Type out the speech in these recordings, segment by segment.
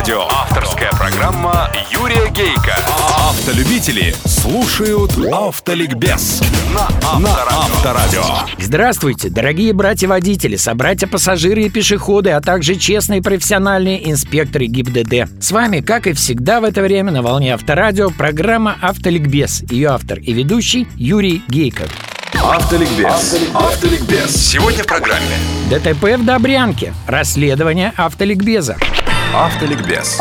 Авторадио. Авторская программа Юрия Гейка. Автолюбители слушают Автоликбез на Авторадио. Здравствуйте, дорогие братья-водители, собратья-пассажиры и пешеходы, а также честные профессиональные инспекторы ГИБДД. С вами, как и всегда в это время на волне Авторадио, программа «Автоликбез». Ее автор и ведущий Юрий Гейков. Автоликбез. Автоликбез. Сегодня в программе ДТП в Добрянке. Расследование автоликбеза. Автоликбез.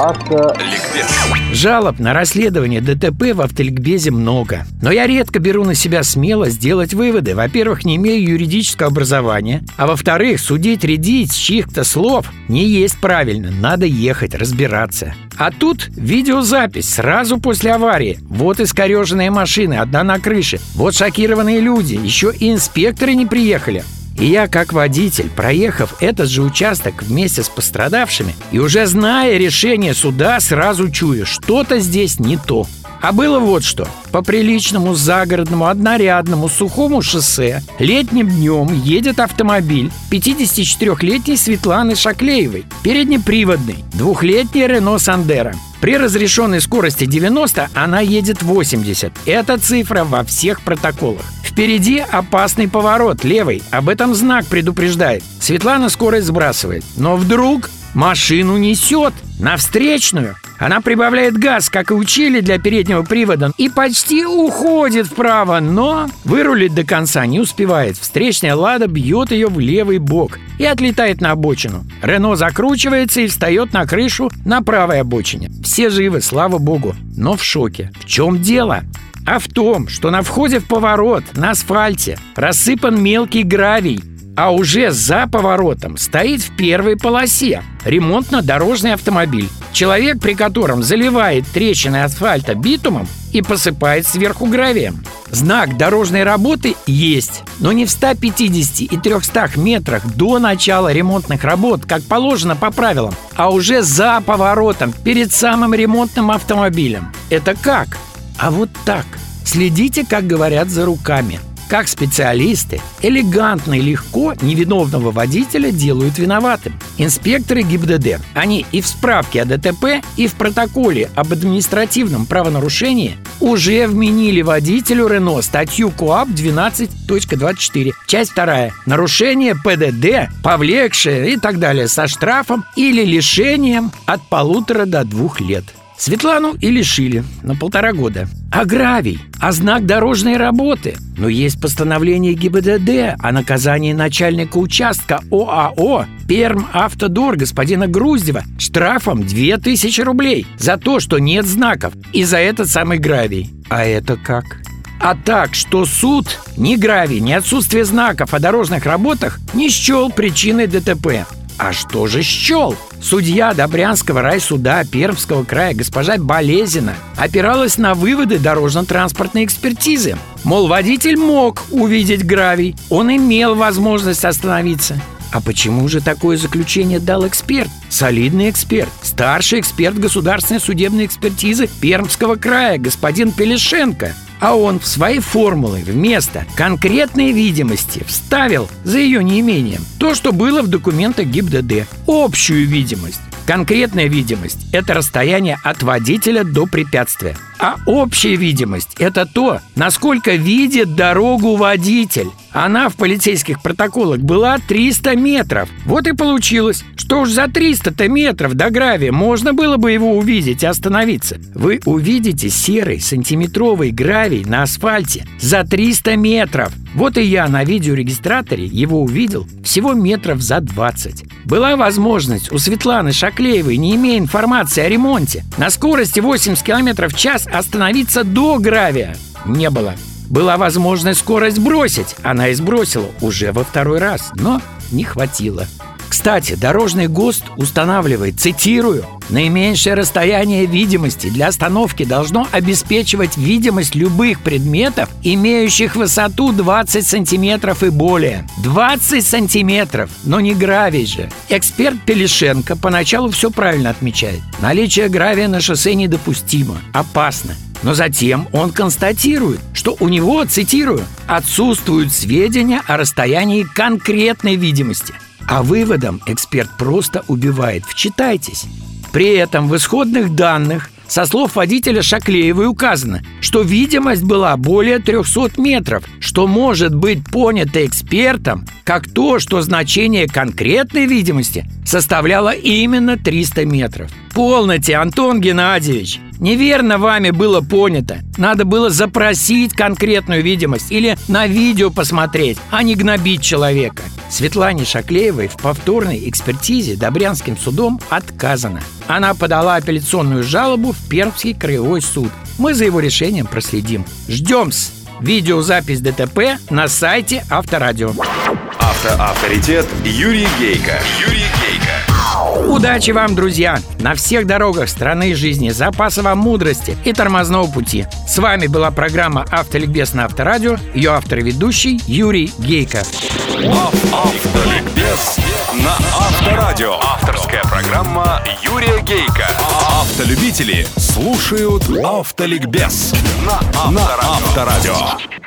Ликбез. Жалоб на расследование ДТП в автоликбезе много. Но я редко беру на себя смело сделать выводы. Во-первых, не имею юридического образования. А во-вторых, судить, рядить с чьих-то слов не есть правильно. Надо ехать, разбираться. А тут видеозапись сразу после аварии. Вот искореженные машины, одна на крыше. Вот шокированные люди. Еще и инспекторы не приехали. И я, как водитель, проехав этот же участок вместе с пострадавшими и уже зная решение суда, сразу чую, что-то здесь не то. А было вот что. По приличному загородному однорядному сухому шоссе летним днем едет автомобиль 54-летней Светланы Шаклеевой, переднеприводный, двухлетний Рено Сандера. При разрешенной скорости 90 она едет 80. Это цифра во всех протоколах. Впереди опасный поворот, левый. Об этом знак предупреждает. Светлана скорость сбрасывает. Но вдруг машину несет на встречную. Она прибавляет газ, как и учили для переднего привода, и почти уходит вправо, но вырулить до конца не успевает. Встречная «Лада» бьет ее в левый бок и отлетает на обочину. Рено закручивается и встает на крышу на правой обочине. Все живы, слава богу, но в шоке. В чем дело? А в том, что на входе в поворот на асфальте рассыпан мелкий гравий, а уже за поворотом стоит в первой полосе ремонтно-дорожный автомобиль. Человек, при котором заливает трещины асфальта битумом и посыпает сверху гравием. Знак дорожной работы есть, но не в 150 и 300 метрах до начала ремонтных работ, как положено по правилам, а уже за поворотом, перед самым ремонтным автомобилем. Это как? А вот так. Следите, как говорят, за руками – как специалисты элегантно и легко невиновного водителя делают виноватым. Инспекторы ГИБДД, они и в справке о ДТП, и в протоколе об административном правонарушении уже вменили водителю Рено статью КОАП 12.24, часть 2. Нарушение ПДД, повлекшее и так далее со штрафом или лишением от полутора до двух лет. Светлану и лишили на полтора года. А гравий? А знак дорожной работы? Но есть постановление ГИБДД о наказании начальника участка ОАО «Перм Автодор» господина Груздева штрафом 2000 рублей за то, что нет знаков и за этот самый гравий. А это как? А так, что суд ни гравий, ни отсутствие знаков о дорожных работах не счел причиной ДТП. А что же счел? Судья Добрянского райсуда Пермского края госпожа Болезина опиралась на выводы дорожно-транспортной экспертизы. Мол, водитель мог увидеть гравий, он имел возможность остановиться. А почему же такое заключение дал эксперт? Солидный эксперт, старший эксперт государственной судебной экспертизы Пермского края, господин Пелешенко. А он в свои формулы вместо конкретной видимости вставил за ее неимением то, что было в документах ГИБДД. Общую видимость. Конкретная видимость – это расстояние от водителя до препятствия. А общая видимость – это то, насколько видит дорогу водитель. Она в полицейских протоколах была 300 метров. Вот и получилось, что уж за 300-то метров до гравия можно было бы его увидеть и остановиться. Вы увидите серый сантиметровый гравий на асфальте за 300 метров. Вот и я на видеорегистраторе его увидел всего метров за 20. Была возможность у Светланы Шаклеевой, не имея информации о ремонте, на скорости 80 км в час остановиться до гравия. Не было. Была возможность скорость бросить. Она и сбросила уже во второй раз, но не хватило. Кстати, дорожный ГОСТ устанавливает, цитирую, «Наименьшее расстояние видимости для остановки должно обеспечивать видимость любых предметов, имеющих высоту 20 сантиметров и более». 20 сантиметров, но не гравий же. Эксперт Пелешенко поначалу все правильно отмечает. Наличие гравия на шоссе недопустимо, опасно. Но затем он констатирует, что у него, цитирую, отсутствуют сведения о расстоянии конкретной видимости. А выводом эксперт просто убивает. Вчитайтесь. При этом в исходных данных со слов водителя Шаклеевой указано, что видимость была более 300 метров, что может быть понято экспертом как то, что значение конкретной видимости составляло именно 300 метров. Полноте, Антон Геннадьевич! Неверно вами было понято. Надо было запросить конкретную видимость или на видео посмотреть, а не гнобить человека. Светлане Шаклеевой в повторной экспертизе Добрянским судом отказано. Она подала апелляционную жалобу в Пермский краевой суд. Мы за его решением проследим. Ждем-с! Видеозапись ДТП на сайте Авторадио. Автоавторитет Юрий Гейко. Юрий Гейко. Удачи вам, друзья! На всех дорогах страны и жизни запаса вам мудрости и тормозного пути. С вами была программа «Автоликбез» на Авторадио. Ее автор и ведущий Юрий Гейко. Автоликбез на Авторадио. Авторская программа Юрия Гейка. Автолюбители слушают Автоликбез на Авторадио.